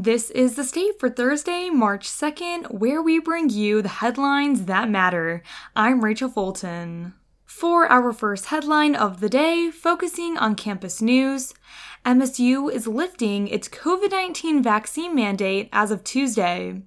This is the state for Thursday, March 2nd, where we bring you the headlines that matter. I'm Rachel Fulton. For our first headline of the day, focusing on campus news, MSU is lifting its COVID 19 vaccine mandate as of Tuesday.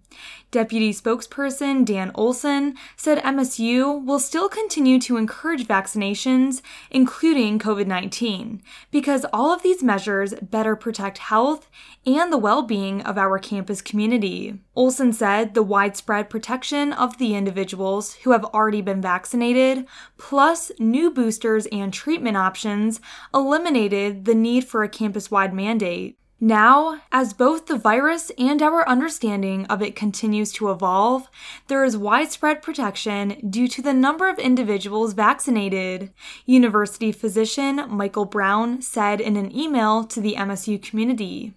Deputy spokesperson Dan Olson said MSU will still continue to encourage vaccinations, including COVID 19, because all of these measures better protect health and the well being of our campus community. Olson said the widespread protection of the individuals who have already been vaccinated, plus new boosters and treatment options, eliminated the need for a campus wide mandate. Now, as both the virus and our understanding of it continues to evolve, there is widespread protection due to the number of individuals vaccinated, University physician Michael Brown said in an email to the MSU community.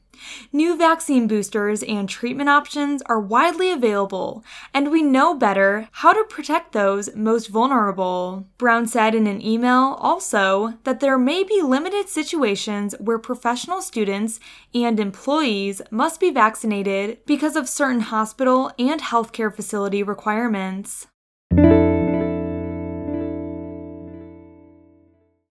New vaccine boosters and treatment options are widely available, and we know better how to protect those most vulnerable. Brown said in an email also that there may be limited situations where professional students and employees must be vaccinated because of certain hospital and healthcare facility requirements.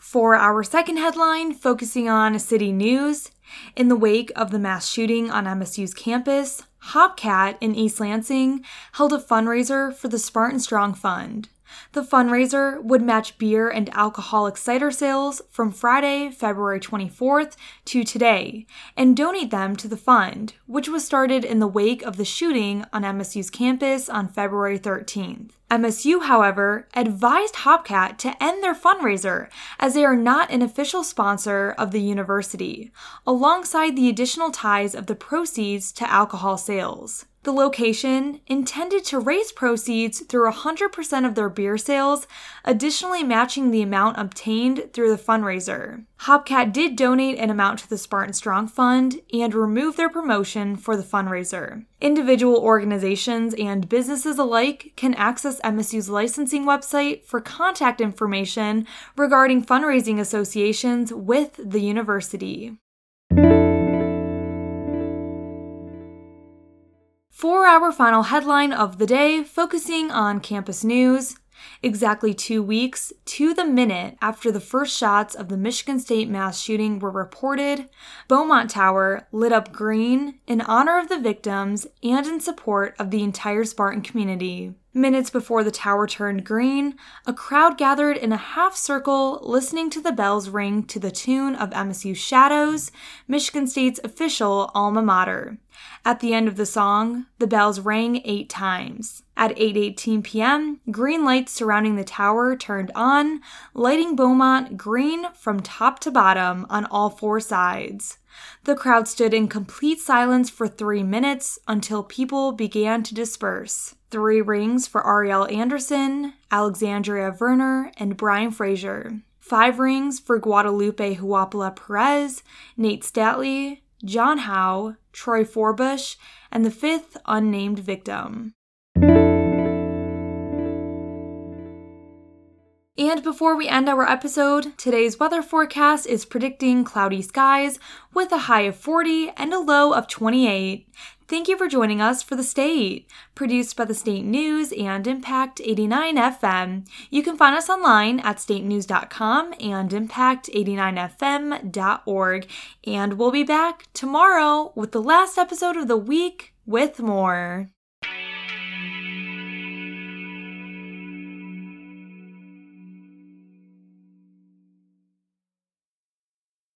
For our second headline, focusing on city news, in the wake of the mass shooting on MSU's campus, HopCat in East Lansing held a fundraiser for the Spartan Strong Fund. The fundraiser would match beer and alcoholic cider sales from Friday, February 24th to today and donate them to the fund, which was started in the wake of the shooting on MSU's campus on February 13th. MSU, however, advised HopCat to end their fundraiser as they are not an official sponsor of the university, alongside the additional ties of the proceeds to alcohol sales. The location intended to raise proceeds through 100% of their beer sales, additionally matching the amount obtained through the fundraiser. HopCat did donate an amount to the Spartan Strong Fund and remove their promotion for the fundraiser. Individual organizations and businesses alike can access MSU's licensing website for contact information regarding fundraising associations with the university. For our final headline of the day, focusing on campus news, exactly two weeks to the minute after the first shots of the Michigan State mass shooting were reported, Beaumont Tower lit up green in honor of the victims and in support of the entire Spartan community. Minutes before the tower turned green, a crowd gathered in a half circle listening to the bells ring to the tune of MSU Shadows, Michigan State's official alma mater. At the end of the song, the bells rang 8 times. At 8:18 p.m., green lights surrounding the tower turned on, lighting Beaumont green from top to bottom on all four sides. The crowd stood in complete silence for 3 minutes until people began to disperse three rings for Arielle Anderson, Alexandria Verner, and Brian Fraser. Five rings for Guadalupe Huapilla-Perez, Nate Statly, John Hao, Troy Forbush, and the fifth unnamed victim. And before we end our episode, today's weather forecast is predicting cloudy skies with a high of 40 and a low of 28. Thank you for joining us for The State, produced by the State News and Impact 89 FM. You can find us online at statenews.com and impact89fm.org. And we'll be back tomorrow with the last episode of the week with more.